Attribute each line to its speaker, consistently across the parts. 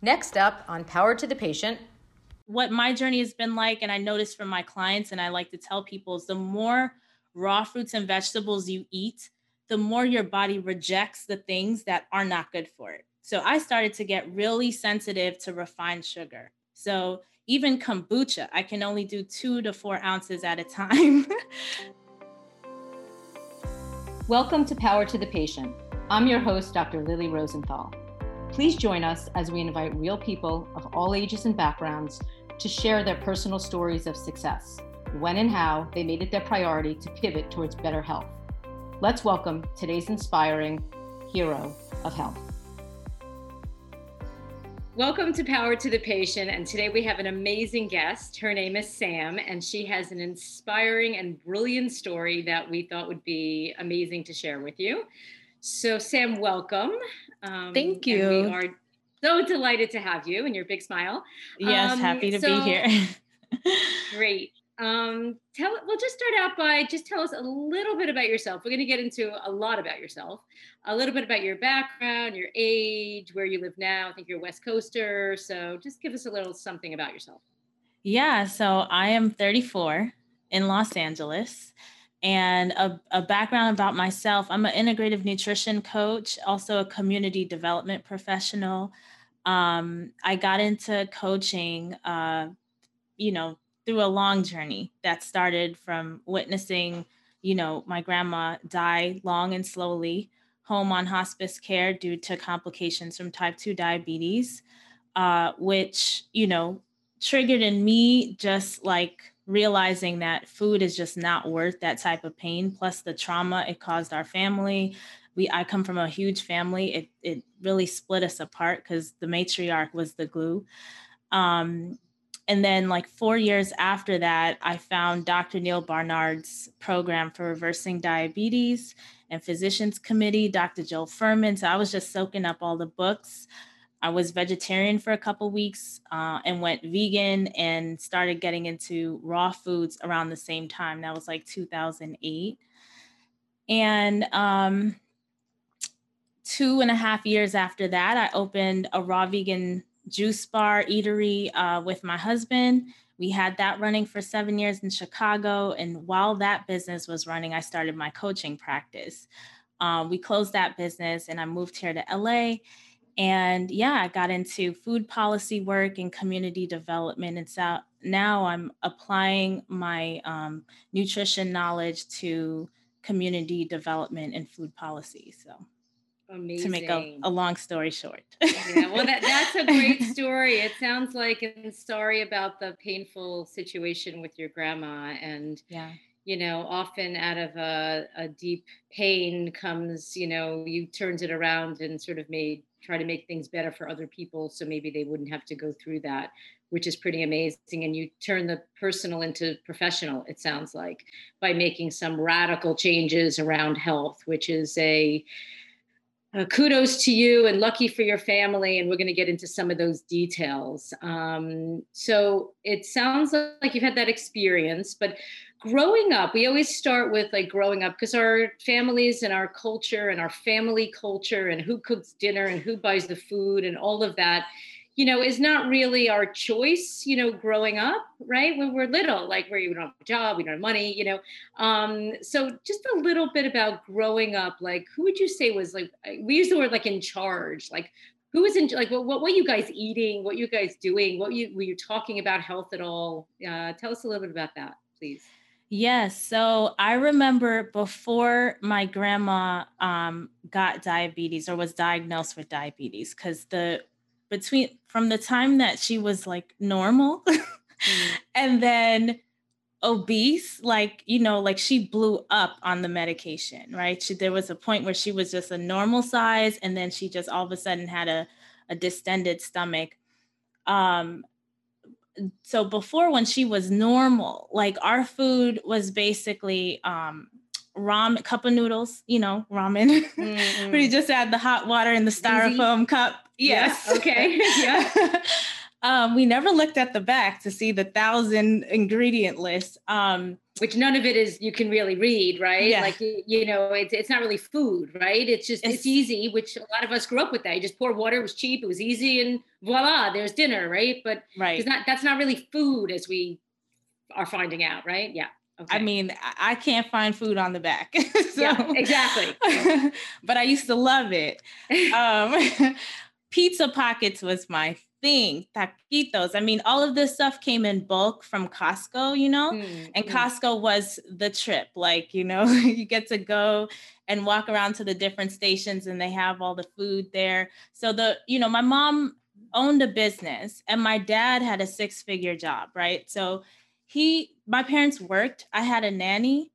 Speaker 1: Next up on Power to the Patient.
Speaker 2: What my journey has been like, and I noticed from my clients, and I like to tell people, is the more raw fruits and vegetables you eat, the more your body rejects the things that are not good for it. So I started to get really sensitive to refined sugar. So even kombucha, I can only do two to four ounces at a time.
Speaker 1: Welcome to Power to the Patient. I'm your host, Dr. Lily Rosenthal. Please join us as we invite real people of all ages and backgrounds to share their personal stories of success, when and how they made it their priority to pivot towards better health. Let's welcome today's inspiring hero of health. Welcome to Power to the Patient. And today we have an amazing guest. Her name is Sam, and she has an inspiring and brilliant story that we thought would be amazing to share with you. So, Sam, welcome.
Speaker 2: Um, Thank you.
Speaker 1: We are so delighted to have you and your big smile.
Speaker 2: Yes, um, happy to so, be here.
Speaker 1: great. Um, tell we'll just start out by just tell us a little bit about yourself. We're going to get into a lot about yourself, a little bit about your background, your age, where you live now. I think you're a West Coaster, so just give us a little something about yourself.
Speaker 2: Yeah, so I am 34 in Los Angeles. And a, a background about myself I'm an integrative nutrition coach, also a community development professional. Um, I got into coaching, uh, you know, through a long journey that started from witnessing, you know, my grandma die long and slowly, home on hospice care due to complications from type 2 diabetes, uh, which, you know, triggered in me just like realizing that food is just not worth that type of pain plus the trauma it caused our family. We i come from a huge family. It it really split us apart because the matriarch was the glue. Um, and then like four years after that i found dr neal barnard's program for reversing diabetes and physicians committee dr joel fuhrman so i was just soaking up all the books I was vegetarian for a couple weeks uh, and went vegan and started getting into raw foods around the same time. That was like 2008. And um, two and a half years after that, I opened a raw vegan juice bar eatery uh, with my husband. We had that running for seven years in Chicago. And while that business was running, I started my coaching practice. Um, we closed that business and I moved here to LA and yeah, I got into food policy work and community development. And so now I'm applying my um, nutrition knowledge to community development and food policy. So
Speaker 1: Amazing.
Speaker 2: to make a, a long story short.
Speaker 1: yeah, well, that, that's a great story. It sounds like a story about the painful situation with your grandma. And
Speaker 2: yeah,
Speaker 1: you know, often out of a, a deep pain comes, you know, you turned it around and sort of made try to make things better for other people so maybe they wouldn't have to go through that which is pretty amazing and you turn the personal into professional it sounds like by making some radical changes around health which is a kudos to you and lucky for your family and we're going to get into some of those details. Um, so it sounds like you've had that experience but growing up we always start with like growing up because our families and our culture and our family culture and who cooks dinner and who buys the food and all of that you know is not really our choice you know growing up right? When we're little like where you don't have a job we don't have money you know um so just a little bit about growing up like who would you say was like we use the word like in charge like who was in like what, what were you guys eating? What you guys doing? What you were you talking about health at all? Uh, tell us a little bit about that please
Speaker 2: Yes. So I remember before my grandma um, got diabetes or was diagnosed with diabetes, because the between from the time that she was like normal mm. and then obese, like, you know, like she blew up on the medication, right? She, there was a point where she was just a normal size and then she just all of a sudden had a, a distended stomach. Um, so before when she was normal, like our food was basically um ramen cup of noodles, you know, ramen. Mm-hmm. we just add the hot water in the styrofoam Easy. cup. Yes.
Speaker 1: Yeah. Okay. yeah.
Speaker 2: Um, we never looked at the back to see the thousand ingredient list. Um,
Speaker 1: Which none of it is you can really read, right?
Speaker 2: Yeah.
Speaker 1: Like you know, it's it's not really food, right? It's just it's,
Speaker 2: It's-
Speaker 1: easy, which a lot of us grew up with that. You just pour water, it was cheap, it was easy, and voila, there's dinner, right? But
Speaker 2: right.
Speaker 1: it's not that's not really food as we are finding out, right? Yeah. Okay.
Speaker 2: I mean, I- can't find food on the back. so,
Speaker 1: yeah, exactly.
Speaker 2: but I used to love it. Um, pizza pockets was my thing. Taquitos. I mean, all of this stuff came in bulk from Costco, you know?
Speaker 1: Mm,
Speaker 2: And
Speaker 1: mm.
Speaker 2: Costco was the trip. Like, you know, you get to go and walk around to the different stations and they have all the food there. So the, you know, my mom owned a business and my dad had a six-figure job, right? So he my parents worked. I had a nanny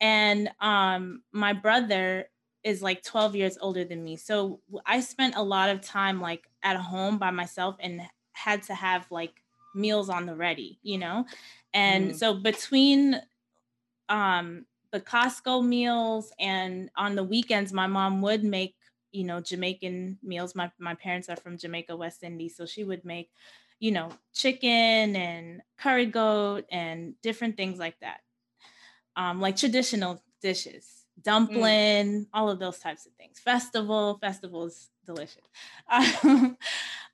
Speaker 2: and um my brother is like 12 years older than me. So I spent a lot of time like at home by myself and had to have like meals on the ready, you know? And
Speaker 1: Mm.
Speaker 2: so between um the Costco meals and on the weekends my mom would make, you know, Jamaican meals. My my parents are from Jamaica, West Indies, so she would make, you know, chicken and curry goat and different things like that. Um like traditional dishes, dumpling, all of those types of things. Festival, festivals delicious. Um,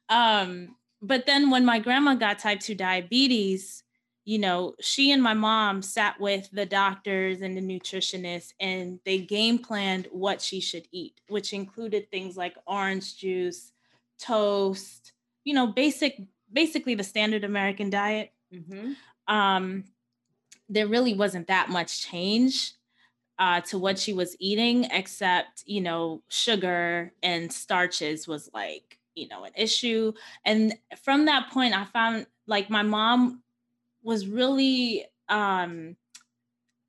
Speaker 2: um, but then when my grandma got type 2 diabetes, you know, she and my mom sat with the doctors and the nutritionists and they game planned what she should eat, which included things like orange juice, toast, you know, basic basically the standard American diet.
Speaker 1: Mhm.
Speaker 2: Um, there really wasn't that much change uh, to what she was eating, except, you know, sugar and starches was like, you know, an issue. And from that point, I found like my mom was really, um,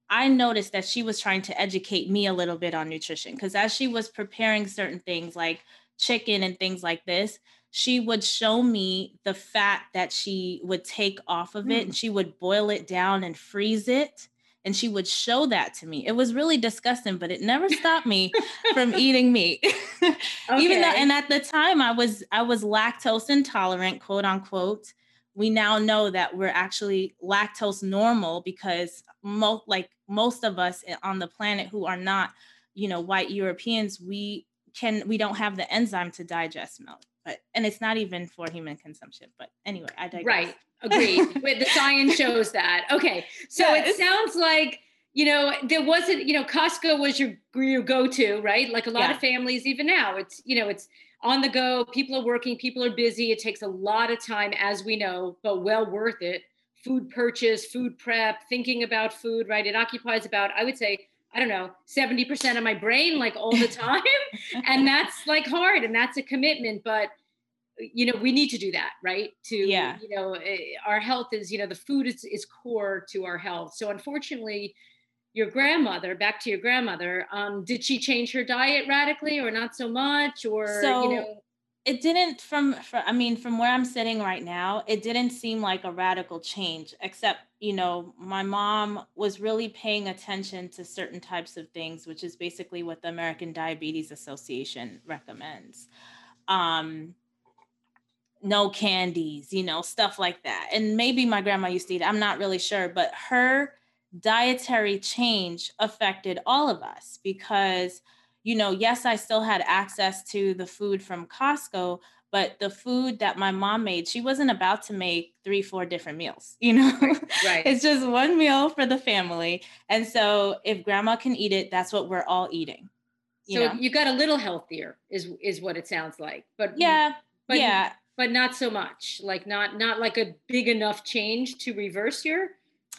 Speaker 2: I noticed that she was trying to educate me a little bit on nutrition because as she was preparing certain things like chicken and things like this, she would show me the fat that she would take off of it
Speaker 1: Hmm.
Speaker 2: and she would boil it down and freeze it and she would show that to me. It was really disgusting, but it never stopped me from eating meat. Even though and at the time I was I was lactose intolerant, quote unquote. We now know that we're actually lactose normal because most like most of us on the planet who are not, you know, white Europeans, we can we don't have the enzyme to digest milk. But and it's not even for human consumption. But anyway, I digress.
Speaker 1: Right. Agreed. With the science shows that. Okay. So it sounds like, you know, there wasn't, you know, Costco was your your go-to, right? Like a lot
Speaker 2: Yeah.
Speaker 1: of families even now. It's, you know, it's on the go, people are working, people are busy. It takes a lot of time as we know, but well worth it. Food purchase, food prep, thinking about food, right? It occupies about I would say I don't know, 70% of my brain like all the time. and that's like hard and that's a commitment, but you know we need to do that right? To
Speaker 2: Yeah.
Speaker 1: you know eh, our health is you know the food is, is core to our health. So unfortunately your grandmother back to your grandmother um did she change her diet radically or not so much or
Speaker 2: So-
Speaker 1: you know?
Speaker 2: it didn't from, from i mean from where i'm sitting right now it didn't seem like a radical change except you know my mom was really paying attention to certain types of things which is basically what the american diabetes association recommends. Um no candies you know stuff like that and maybe my grandma used to eat i'm not really sure but her dietary change affected all of us because you know, yes, I still had access to the food from Costco, but the food that my mom made, she wasn't about to make three, four different meals, you know?
Speaker 1: right
Speaker 2: it's just one meal for the family. And so if grandma can eat it, that's what we're all eating. You
Speaker 1: so
Speaker 2: know?
Speaker 1: you got a little healthier is is what it sounds like but
Speaker 2: yeah.
Speaker 1: but
Speaker 2: yeah.
Speaker 1: But not so much like not not like a big enough change to reverse your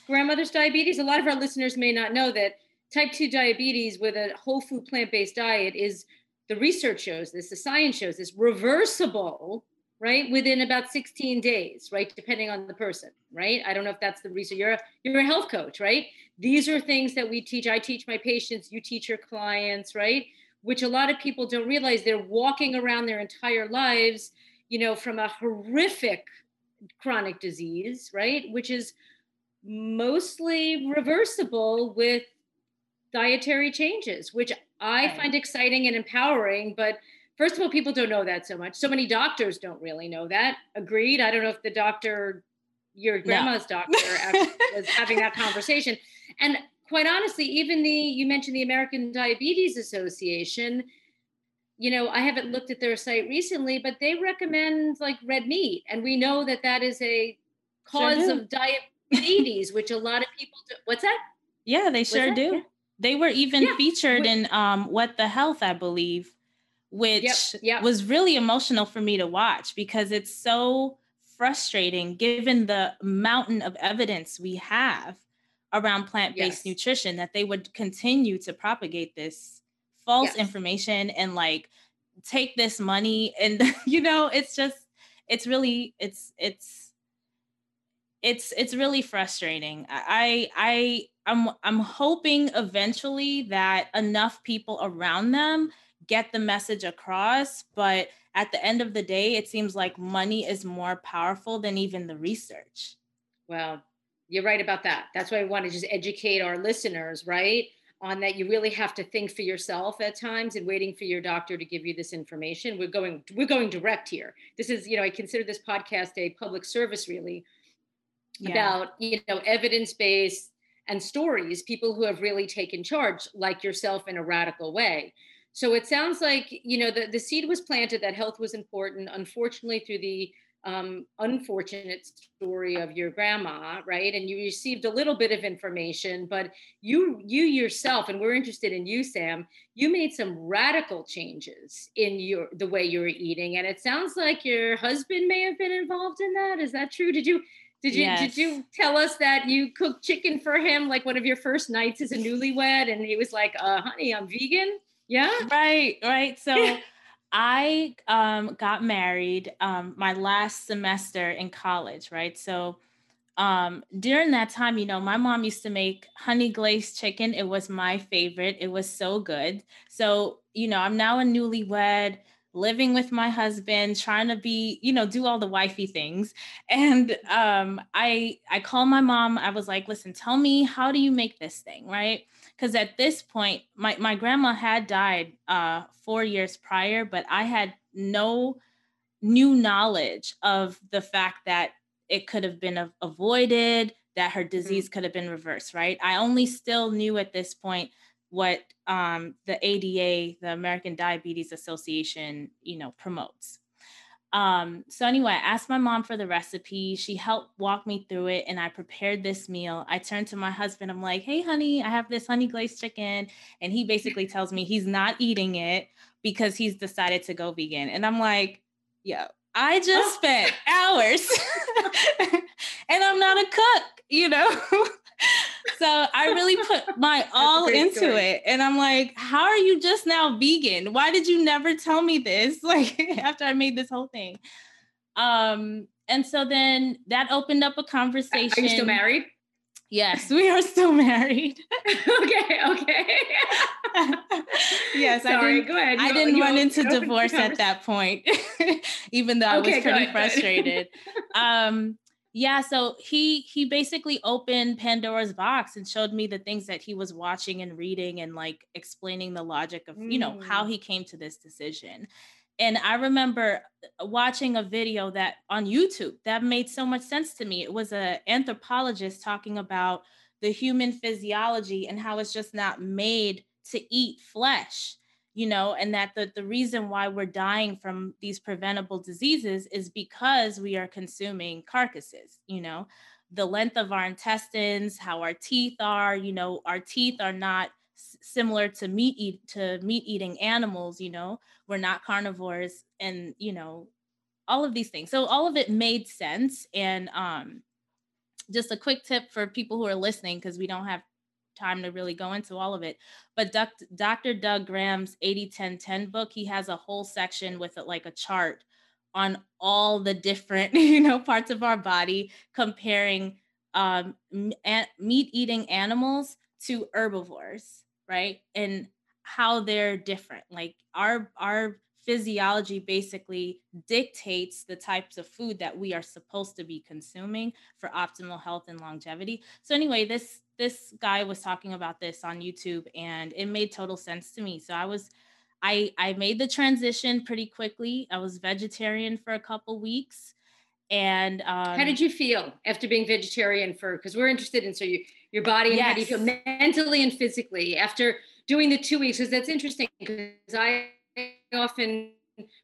Speaker 1: grandmother's diabetes. A lot of our listeners may not know that type 2 diabetes with a whole food plant-based diet is the research shows this the science shows this reversible right within about 16 days right depending on the person right? I don't know if that's the reason you're a, you're a health coach right? These are things that we teach i teach my patients you teach your clients right? Which a lot of people don't realize they're walking around their entire lives you know from a horrific chronic disease right which is mostly reversible with dietary changes which i
Speaker 2: Right.
Speaker 1: find exciting and empowering but first of all, people don't know that so much. So many doctors don't really know that. Agreed. I don't know if the doctor, your grandma's no. doctor, was having that conversation. And quite honestly, even the you mentioned the American Diabetes Association. You know, I haven't looked at their site recently, but they recommend like red meat, and we know that that is a cause sure of diabetes, which a lot of people do. What's that?
Speaker 2: Yeah, they sure do. Yeah. They were even yeah. featured in um, What the Health, I believe which yep, yep. was really emotional for me to watch because it's so frustrating given the mountain of evidence we have around plant-based yes. nutrition that they would continue to propagate this false yes. information and like take this money and you know it's just it's really it's it's it's it's really frustrating i i i'm i'm hoping eventually that enough people around them get the message across. But at the end of the day, it seems like money is more powerful than even the research.
Speaker 1: Well, you're right about that. That's why I want to just educate our listeners, right? On that you really have to think for yourself at times and waiting for your doctor to give you this information. We're going we're going direct here. This is, you know, I consider this podcast a public service really yeah. about, you know, evidence-based and stories, people who have really taken charge like yourself in a radical way. So it sounds like, you know, the, the seed was planted that health was important. Unfortunately, through the um, unfortunate story of your grandma, right? And you received a little bit of information, but you you yourself, and we're interested in you, Sam. You made some radical changes in your the way you were eating, and it sounds like your husband may have been involved in that. Is that true? Did you did you yes. did you tell us that you cooked chicken for him like one of your first nights as a newlywed, and he was like, uh, "Honey, I'm vegan." Yeah.
Speaker 2: Right, right. So I um, got married um, my last semester in college, right? So um, during that time, you know, my mom used to make honey glazed chicken. It was my favorite. It was so good. So, you know, I'm now a newlywed living with my husband trying to be you know do all the wifey things. And um i i called my mom. I was like listen tell me how do you make this thing? Right? Because at this point my, my grandma had died uh, four years prior but i had no new knowledge of the fact that it could have been avoided that her mm-hmm. disease could have been reversed right? I only still knew at this point what um, the ada the american diabetes association you know promotes um, so anyway, I asked my mom for the recipe. She helped walk me through it and I prepared this meal. I turned to my husband. I'm like, hey, honey, I have this honey glazed chicken. And he basically tells me he's not eating it because he's decided to go vegan. And I'm like, yo, I just spent hours and I'm not a cook, you know? so I really put my all into story. it. And I'm like, how are you just now vegan? Why did you never tell me this? Like after I made this whole thing. Um, and so then that opened up a conversation.
Speaker 1: Are you still married?
Speaker 2: Yes, we are still married.
Speaker 1: okay, okay.
Speaker 2: yes, Sorry, I didn't, go ahead. You, I didn't run into divorce at that point, even though I okay, was pretty ahead, frustrated. um, yeah, so he he basically opened Pandora's box and showed me the things that he was watching and reading and like explaining the logic of, mm. you know, how he mm. came to this decision. And I remember uh, watching a video that on YouTube that made so much sense to me. It was an anthropologist talking about the human physiology and how it's just not made to eat flesh you know, and that the, the reason why we're dying from these preventable diseases is because we are consuming carcasses, you know, the length of our intestines, how our teeth are, you know, our teeth are not similar to meat eat to meat eating animals, you know, we're not carnivores and, you know, all of these things. So all of it made sense. And um, just a quick tip for people who are listening, because we don't have time to really go into all of it. But Dr. Doug Graham's 80 10 10 book, he has a whole section with it, like a chart on all the different, you know, parts of our body comparing um, meat eating animals to herbivores, right? And how they're different. Like our our physiology basically dictates the types of food that we are supposed to be consuming for optimal health and longevity. So anyway, this this guy was talking about this on YouTube and it made total sense to me. So I was I I made the transition pretty quickly. I was vegetarian for a couple weeks, and um,
Speaker 1: how did you feel after being vegetarian for? Because we're interested in so you your body and yes. how do you feel mentally and physically after doing the two weeks? Because that's interesting. Because I often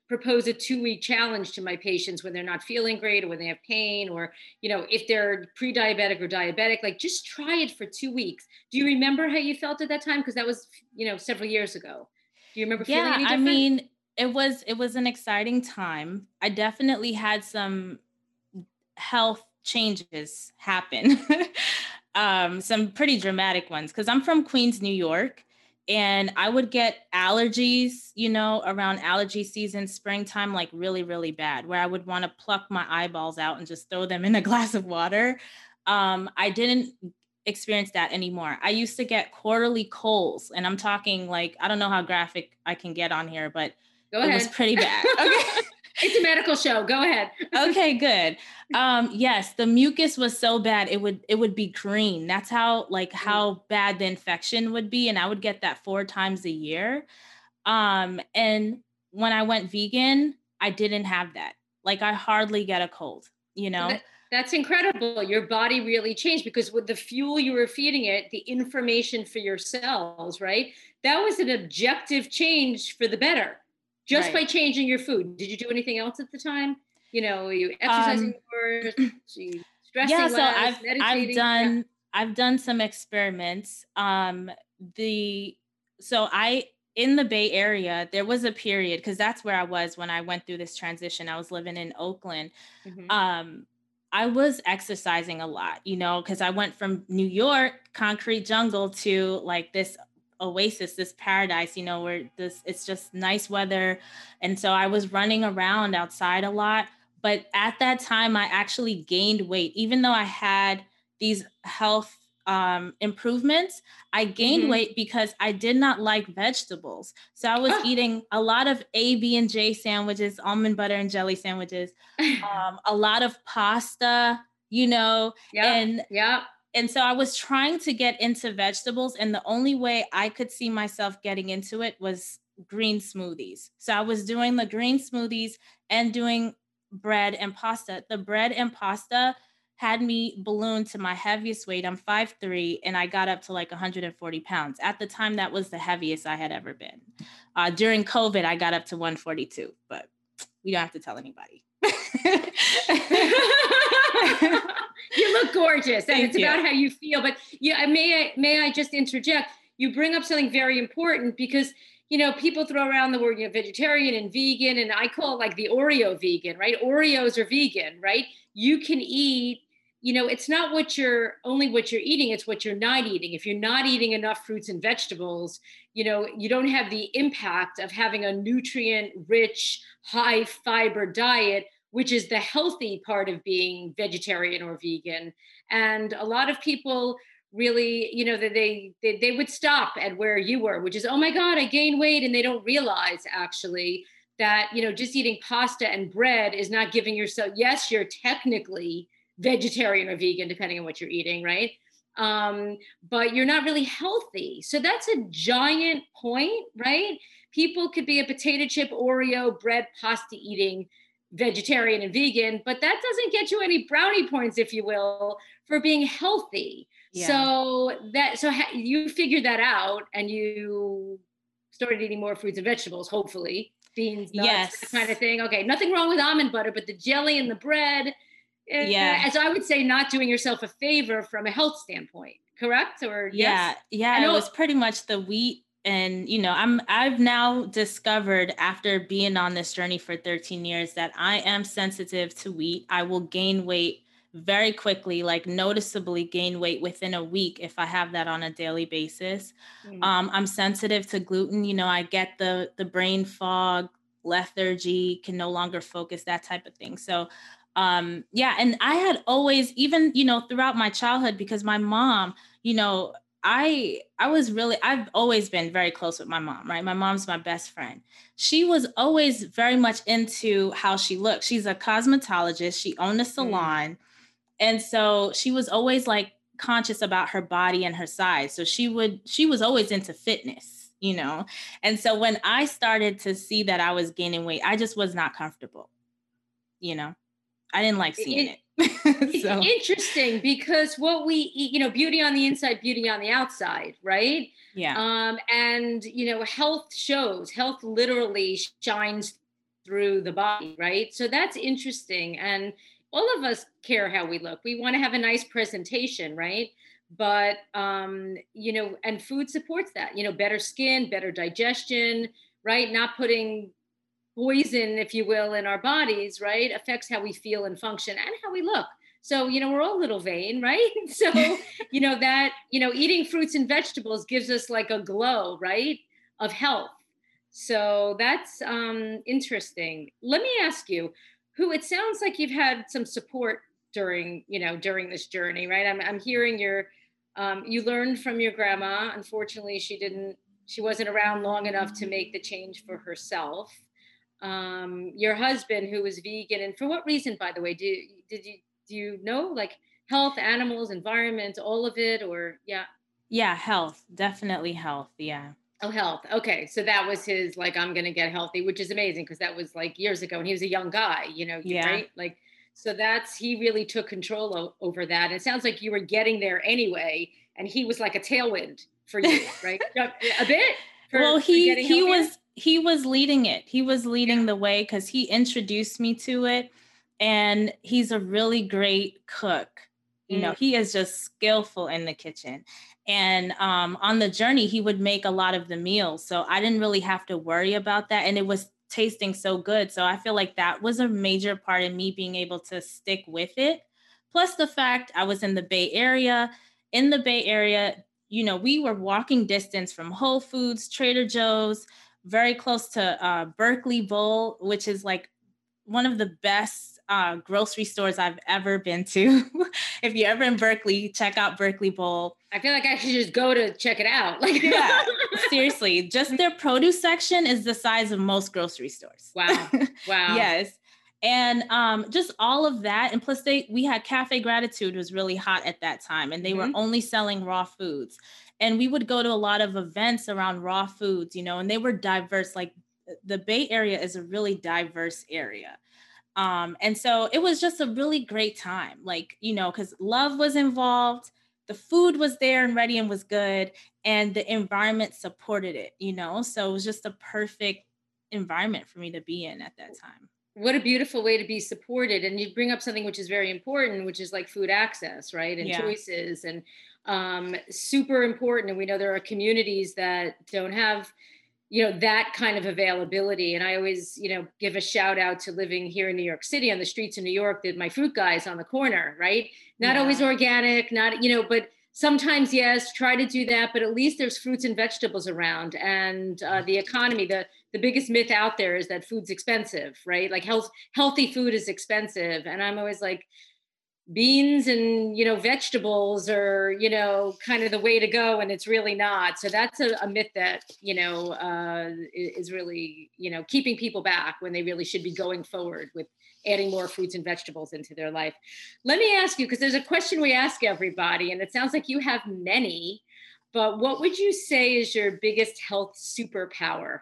Speaker 1: propose a two week challenge to my patients when they're not feeling great or when they have pain or you know if they're pre-diabetic or diabetic like just try it for two weeks. Do you remember how you felt at that time? Because that was you know several years ago. Do you remember
Speaker 2: yeah i mean it was it was an exciting time. I definitely had some health changes happen. Um some pretty dramatic ones because i'm from queens new york and I would get allergies, you know, around allergy season, springtime, like really, really bad, where I would want to pluck my eyeballs out and just throw them in a glass of water. Um, I didn't experience that anymore. I used to get quarterly colds, and I'm talking like I don't know how graphic I can get on here, but Go it was pretty bad. Okay.
Speaker 1: It's a medical show. Go ahead.
Speaker 2: okay, good. Um, yes, the mucus was so bad it would it would be green. That's how like mm. how bad the infection would be, and I would get that four times a year. Um, and when I went vegan, I didn't have that. Like I hardly get a cold. You know. That,
Speaker 1: that's incredible. Your body really changed because with the fuel you were feeding it, the information for your cells, right? That was an objective change for the better just right. by changing your food. Did you do anything else at the time? You know, you exercising um, more, you stressing yeah, so less,
Speaker 2: I've, I've done yeah. I've done some experiments. Um, the so I in the Bay Area, there was a period because that's where I was when I went through this transition. I was living in Oakland. Mm-hmm. Um, I was exercising a lot, you know, because I went from New York, concrete jungle, to like this oasis this paradise you know where this it's just nice weather. And so i was running around outside a lot but at that time i actually gained weight. Even though i had these health um, improvements i gained mm-hmm. weight because i did not like vegetables. So i was eating a lot of a b and j sandwiches almond butter and jelly sandwiches um, a lot of pasta you know
Speaker 1: yeah and yeah
Speaker 2: and so I was trying to get into vegetables, and the only way I could see myself getting into it was green smoothies. So I was doing the green smoothies and doing bread and pasta. The bread and pasta had me ballooned to my heaviest weight. I'm 5'3 and I got up to like 140 pounds. At the time, that was the heaviest I had ever been. Uh, during COVID, I got up to 142, but we don't have to tell anybody.
Speaker 1: you look gorgeous, and Thank it's you. about how you feel. But yeah, may I may I just interject? You bring up something very important because you know people throw around the word you know vegetarian and vegan, and I call it like the Oreo vegan, right? Oreos are vegan, right? You can eat you know it's not what you're only what you're eating it's what you're not eating if you're not eating enough fruits and vegetables you know you don't have the impact of having a nutrient rich high fiber diet which is the healthy part of being vegetarian or vegan. And a lot of people really, you know, that they, they they would stop at where you were, which is, oh my God, I gained weight, and they don't realize actually that you know just eating pasta and bread is not giving yourself. Yes, you're technically vegetarian or vegan depending on what you're eating, right? Um, but you're not really healthy. So that's a giant point, right? People could be a potato chip, Oreo, bread, pasta eating vegetarian and vegan, but that doesn't get you any brownie points, if you will, for being healthy. Yeah. So that so ha- you figured that out, and you started eating more fruits and vegetables. Hopefully, beans, nuts, yes. kind of thing. Okay, nothing wrong with almond butter, but the jelly and the bread. Eh, yeah, as I would say, not doing yourself a favor from a health standpoint. Correct? Or
Speaker 2: yeah,
Speaker 1: yes?
Speaker 2: yeah, it was pretty much the wheat and you know i'm i've now discovered after being on this journey for 13 years that i am sensitive to wheat i will gain weight very quickly like noticeably gain weight within a week if i have that on a daily basis mm-hmm. um, i'm sensitive to gluten you know i get the the brain fog lethargy can no longer focus that type of thing so um yeah and i had always even you know throughout my childhood because my mom you know I I was really I've always been very close with my mom, right? My mom's my best friend. She was always very much into how she looked. She's a cosmetologist. She owned a mm. salon. Mm. And so she was always like conscious about her body and her size. So she would she was always into fitness. you know? And so when I started to see that I was gaining weight, I just was not comfortable, you know? I didn't like seeing it.
Speaker 1: it. so. Interesting because what we eat, you know, beauty on the inside, beauty on the outside, right?
Speaker 2: Yeah.
Speaker 1: Um, and you know, health shows, health literally shines through the body, right? So that's interesting. And all of us care how we look. We want to have a nice presentation, right? But um, you know, and food supports that. You know, better skin, better digestion, right? Not putting poison, if you will, in our bodies, right? Affects how we feel and function and how we look. So, you know, we're all a little vain, right? So, you know, that, you know, eating fruits and vegetables gives us like a glow, right? Of health. So that's um, interesting. Let me ask you, who it sounds like you've had some support during, you know, during this journey, right? I'm, I'm hearing your, um, you learned from your grandma. Unfortunately, she didn't, she wasn't around long enough to make the change for herself. Um, your husband, who was vegan, and for what reason, by the way, do did you do you know like health, animals, environment, all of it, or yeah?
Speaker 2: Yeah, health, definitely health. Yeah.
Speaker 1: Oh, health. Okay. So that was his, like, I'm going to get healthy, which is amazing because that was like years ago and he was a young guy, you know, yeah. right? Like, so that's, he really took control o- over that. It sounds like you were getting there anyway. And he was like a tailwind for you, right? a bit.
Speaker 2: For, well, he, he was, he was leading it. He was leading yeah. the way because he introduced me to it. And he's a really great cook. You mm. know, he is just skillful in the kitchen. And um, on the journey, he would make a lot of the meals. So I didn't really have to worry about that. And it was tasting so good. So I feel like that was a major part in me being able to stick with it. Plus the fact I was in the Bay Area. In the Bay Area, you know, we were walking distance from Whole Foods, Trader Joe's, very close to uh, Berkeley Bowl, which is like one of the best uh, grocery stores I've ever been to. if you're ever in Berkeley, check out Berkeley Bowl.
Speaker 1: I feel like I should just go to check it out. Like,
Speaker 2: yeah, seriously, just their produce section is the size of most grocery stores.
Speaker 1: Wow, wow.
Speaker 2: yes, and um, just all of that, and plus they we had Cafe Gratitude was really hot at that time, and they mm-hmm. were only selling raw foods. And we would go to a lot of events around raw foods, you know, and they were diverse. Like the Bay Area is a really diverse area. Um, and so it was just a really great time, like, you know, because love was involved, the food was there and ready and was good, and the environment supported it, you know. So it was just a perfect environment for me to be in at that time.
Speaker 1: What a beautiful way to be supported. And you bring up something which is very important, which is like food access, right? And yeah. choices and um, super important. And we know there are communities that don't have you know that kind of availability and i always you know give a shout out to living here in new york city on the streets of new york that my fruit guys on the corner right not yeah. always organic not you know but sometimes yes try to do that but at least there's fruits and vegetables around and uh, the economy the the biggest myth out there is that food's expensive right? Like health healthy food is expensive. And i'm always like beans and you know vegetables are you know kind of the way to go and it's really not. So that's a, a myth that you know uh, is really you know keeping people back when they really should be going forward with adding more fruits and vegetables into their life. Let me ask you because there's a question we ask everybody and it sounds like you have many but what would you say is your biggest health superpower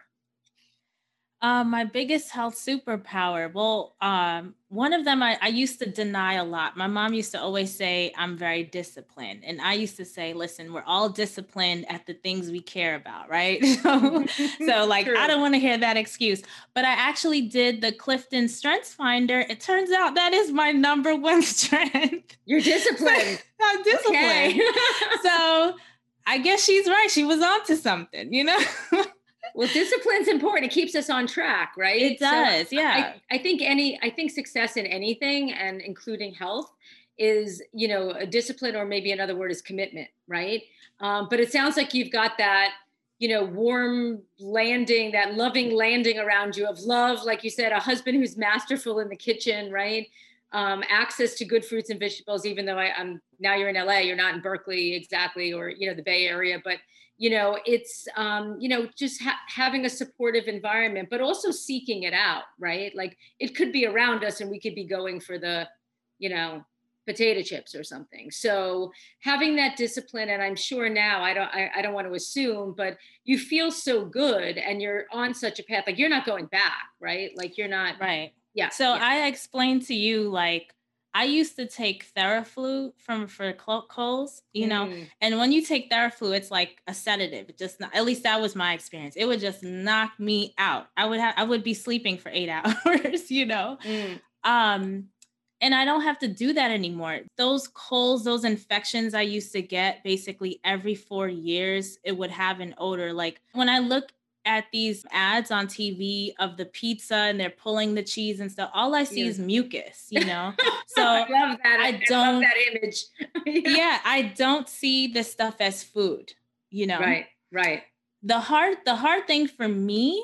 Speaker 2: uh, my biggest health superpower. Well, um, one of them I, I, used to deny a lot. My mom used to always say, I'm very disciplined. And I used to say, listen, we're all disciplined at the things we care about, right? so, so, like, True. I don't want to hear that excuse. But I actually did the Clifton Strengths Finder. It turns out that is my number one strength.
Speaker 1: You're disciplined.
Speaker 2: I'm disciplined. Okay. so I guess she's right. She was onto something, you know?
Speaker 1: Well discipline's important. It keeps us on track right?
Speaker 2: It does so yeah.
Speaker 1: I, I, think any i think success in anything and including health is you know a discipline or maybe another word is commitment right? Um, but it sounds like you've got that you know warm landing that loving landing around you of love like you said a husband who's masterful in the kitchen right? Um, access to good fruits and vegetables even though I, i'm now you're in la you're not in berkeley exactly or you know the bay area but you know it's um, you know just ha- having a supportive environment but also seeking it out right like it could be around us and we could be going for the you know potato chips or something. So having that discipline, and I'm sure now I don't I, I, don't want to assume, but you feel so good and you're on such a path, like you're not going back, right? Like you're not
Speaker 2: right.
Speaker 1: Yeah.
Speaker 2: So
Speaker 1: yeah.
Speaker 2: I explained to you like I used to take Theraflu from for colds, you know, mm. and when you take Theraflu, it's like a sedative. It just not, at least that was my experience. It would just knock me out. I would have I would be sleeping for eight hours, you know. Mm. Um, and I don't have to do that anymore. Those colds, those infections I used to get basically every four years, it would have an odor. Like when I look at these ads on TV of the pizza and they're pulling the cheese and stuff, all I see yeah. is mucus, you know?
Speaker 1: So I love that. I, don't that image.
Speaker 2: yeah. yeah, I don't see this stuff as food, you know.
Speaker 1: Right, right.
Speaker 2: The hard the hard thing for me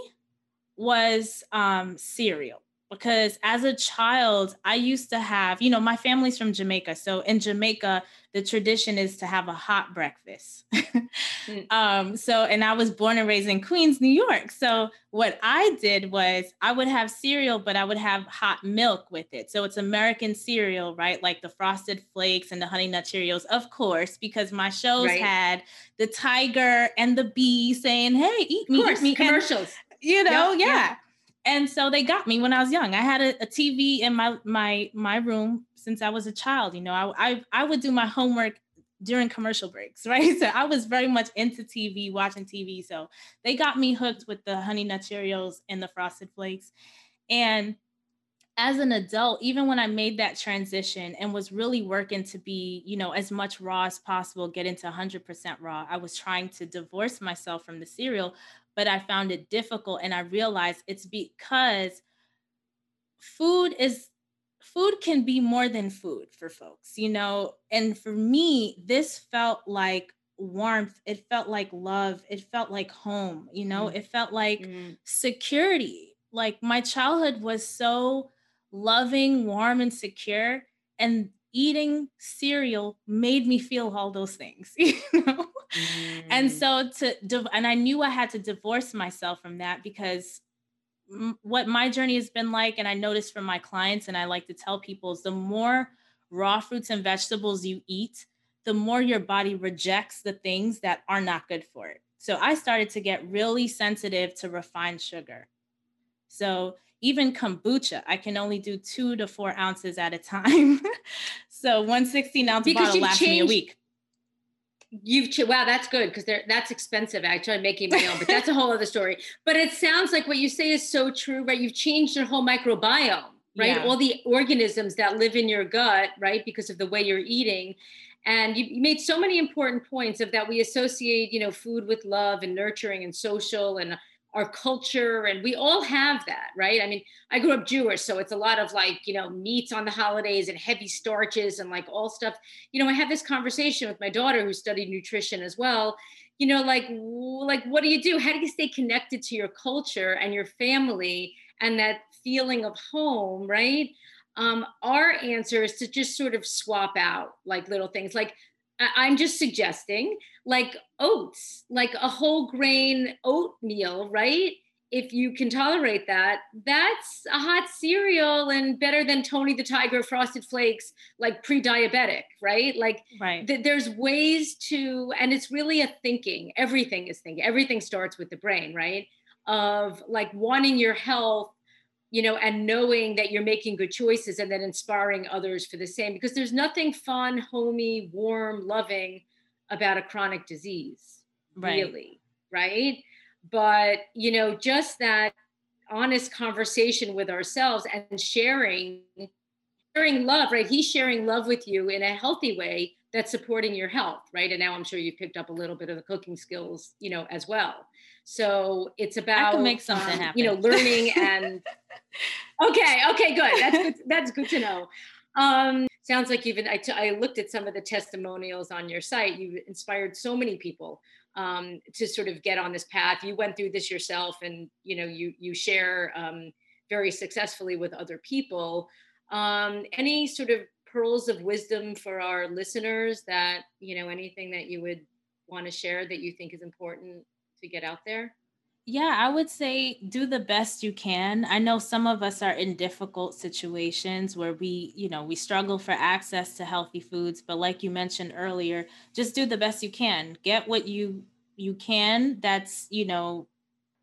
Speaker 2: was um cereal because as a child, I used to have, you know, my family's from Jamaica. So in Jamaica, the tradition is to have a hot breakfast. mm. um, so, and I was born and raised in Queens, New York. So what I did was I would have cereal, but I would have hot milk with it. So it's American cereal, right? Like the Frosted Flakes and the Honey Nut Cheerios, of course, because my shows right. had the tiger and the bee saying, "Hey, eat me,
Speaker 1: eat
Speaker 2: me."
Speaker 1: Commercials.
Speaker 2: And, you know, yep, yeah. Yep and so they got me when I was young. I had a, a, TV in my my my room since I was a child. You know, I, I I would do my homework during commercial breaks, right? So I was very much into TV, watching TV. So they got me hooked with the Honey Nut Cheerios and the Frosted Flakes. And as an adult, even when I made that transition and was really working to be, you know, as much raw as possible, get into 100% raw, I was trying to divorce myself from the cereal but I found it difficult. And I realized it's because food is food can be more than food for folks, you know. And for me, this felt like warmth. It felt like love. It felt like home, you know, mm. it felt like mm. security. Like my childhood was so loving, warm, and secure. And eating cereal made me feel all those things you know mm. and so to and i knew i had to divorce myself from that because what my journey has been like and i noticed from my clients and i like to tell people is the more raw fruits and vegetables you eat the more your body rejects the things that are not good for it so i started to get really sensitive to refined sugar so even kombucha, I can only do two to four ounces at a time. so one 16 ounce because bottle lasts changed, me a week.
Speaker 1: You've wow, that's good because they're that's expensive. I tried making my own, but that's a whole other story. But it sounds like what you say is so true, right? You've changed your whole microbiome, right? Yeah. All the organisms that live in your gut, right, because of the way you're eating. And you, you made so many important points of that we associate, you know, food with love and nurturing and social and our culture and we all have that right? I mean i grew up jewish so it's a lot of like you know meats on the holidays and heavy starches and like all stuff. You know i had this conversation with my daughter who studied nutrition as well. You know like like what do you do? How do you stay connected to your culture and your family and that feeling of home right? Um, our answer is to just sort of swap out like little things. Like I'm just suggesting like oats, like a whole grain oatmeal, right? If you can tolerate that, that's a hot cereal and better than Tony the Tiger Frosted Flakes, like pre diabetic, right? Like,
Speaker 2: right.
Speaker 1: Th- there's ways to, and it's really a thinking. Everything is thinking. Everything starts with the brain, right? Of like wanting your health you know, and knowing that you're making good choices and then inspiring others for the same. Because there's nothing fun, homey, warm, loving about a chronic disease, right. really, right? But, you know, just that honest conversation with ourselves and sharing sharing love right he's sharing love with you in a healthy way that's supporting your health right and now i'm sure you've picked up a little bit of the cooking skills you know as well so it's about
Speaker 2: make something um, happen.
Speaker 1: you know learning and okay okay good. That's good that's good to know. Um sounds like you've I, t- I looked at some of the testimonials on your site. You inspired so many people um, to sort of get on this path. You went through this yourself and you know you you share um, very successfully with other people. Um, any sort of pearls of wisdom for our listeners that you know anything that you would want to share that you think is important to get out there?
Speaker 2: Yeah, I would say do the best you can. I know some of us are in difficult situations where we, you know, we struggle for access to healthy foods, but like you mentioned earlier, just do the best you can. Get what you you can that's, you know,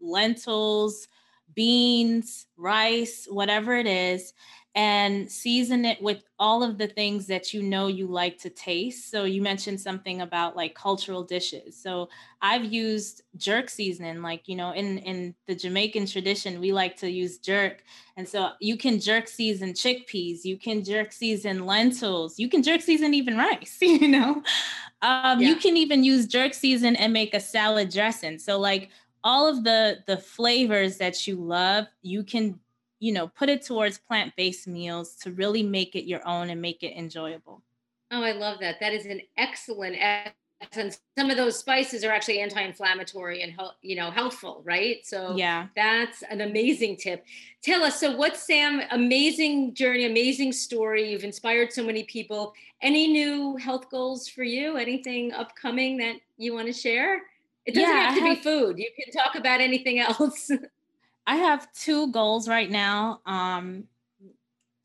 Speaker 2: lentils, beans, rice, whatever it is, and season it with all of the things that you know you like to taste. So you mentioned something about like cultural dishes. So I've used jerk seasoning like, you know, in in the Jamaican tradition, we like to use jerk. And so you can jerk season chickpeas, you can jerk season lentils, you can jerk season even rice, you know. Um, yeah. you can even use jerk season and make a salad dressing. So like all of the the flavors that you love, you can you know, put it towards plant based meals to really make it your own and make it enjoyable.
Speaker 1: Oh, I love that. That is an excellent and some of those spices are actually anti-inflammatory and you know healthful right? So
Speaker 2: yeah.
Speaker 1: that's an amazing tip. Tell us so what's sam amazing journey amazing story? You've inspired so many people. Any new health goals for you? Anything upcoming that you want to share? It doesn't yeah, have to have, be food. You can talk about anything else
Speaker 2: I have two goals right now. Um,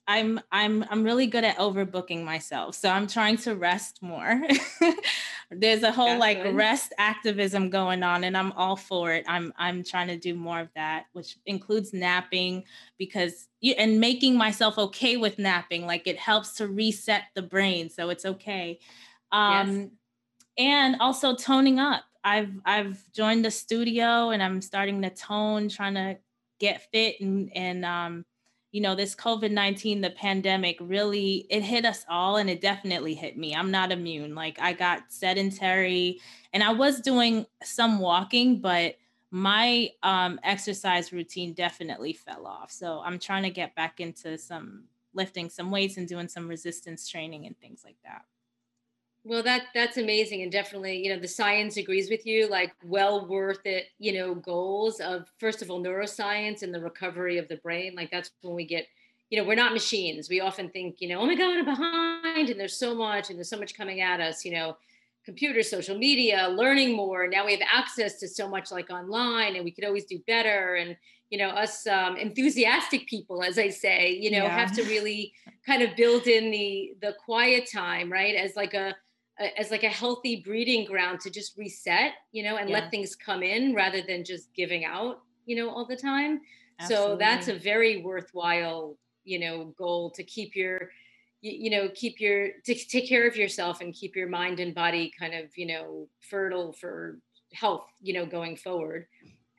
Speaker 2: I'm I'm I'm really good at overbooking myself, so I'm trying to rest more. There's a whole That's like good. rest activism going on, and I'm all for it. I'm I'm trying to do more of that, which includes napping because you and making myself okay with napping. Like it helps to reset the brain, so it's okay. Um, yes. And also toning up. I've I've joined the studio and I'm starting to tone, trying to get fit and and um, you know this covid-19 the pandemic really it hit us all and it definitely hit me. I'm not immune. Like i got sedentary and i was doing some walking but my um, exercise routine definitely fell off. So i'm trying to get back into some lifting some weights and doing some resistance training and things like that
Speaker 1: well, that that's amazing, and definitely, you know, the science agrees with you. Like, well worth it. You know, goals of first of all neuroscience and the recovery of the brain. Like, that's when we get. You know, we're not machines. We often think, you know, oh my God, I'm behind, and there's so much, and there's so much coming at us. You know, computers, social media, learning more. Now we have access to so much like online, and we could always do better. And you know, us um, enthusiastic people, as I say, you know, yeah. have to really kind of build in the the quiet time, right, as like a as like a healthy breeding ground to just reset, you know, and yeah. let things come in rather than just giving out, you know, all the time. Absolutely. So that's a very worthwhile, you know, goal to keep your you, know keep your to take care of yourself and keep your mind and body kind of you know fertile for health you know going forward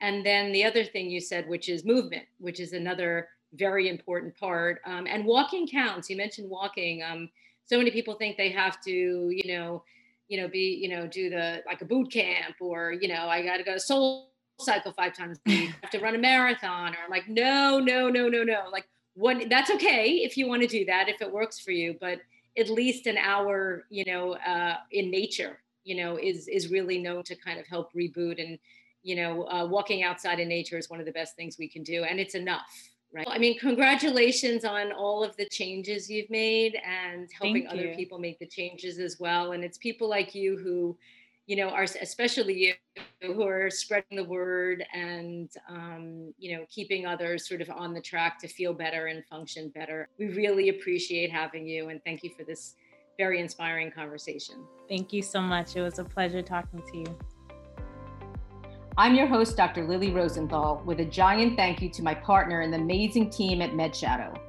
Speaker 1: and then the other thing you said which is movement which is another very important part um, and walking counts you mentioned walking um, so many people think they have to, you know, you know, be, you know, do the like a boot camp or, you know, I got to go to soul cycle five times a week, I have to run a marathon. Or I'm like, no, no, no, no, no. Like one, that's okay if you want to do that, if it works for you, but at least an hour, you know, uh, in nature, you know, is, is really known to kind of help reboot and, you know, uh, walking outside in nature is one of the best things we can do. And it's enough right? I mean, congratulations on all of the changes you've made and helping other people make the changes as well. And it's people like you who, you know, are especially you who are spreading the word and, um, you know, keeping others sort of on the track to feel better and function better. We really appreciate having you and thank you for this very inspiring conversation.
Speaker 2: Thank you so much. It was a pleasure talking to you.
Speaker 1: I'm your host, Dr. Lily Rosenthal, with a giant thank you to my partner and the amazing team at MedShadow.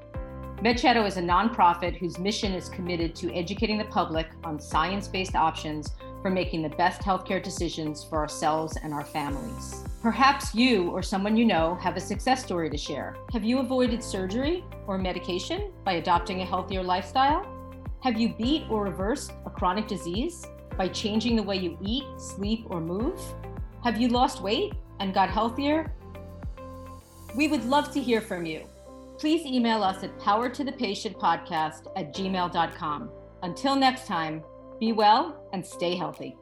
Speaker 1: MedShadow is a nonprofit whose mission is committed to educating the public on science based options for making the best healthcare decisions for ourselves and our families. Perhaps you or someone you know have a success story to share. Have you avoided surgery or medication by adopting a healthier lifestyle? Have you beat or reversed a chronic disease by changing the way you eat, sleep, or move? Have you lost weight and got healthier? We would love to hear from you. Please email us at powertothepatientpodcast at gmail.com. Until next time, be well and stay healthy.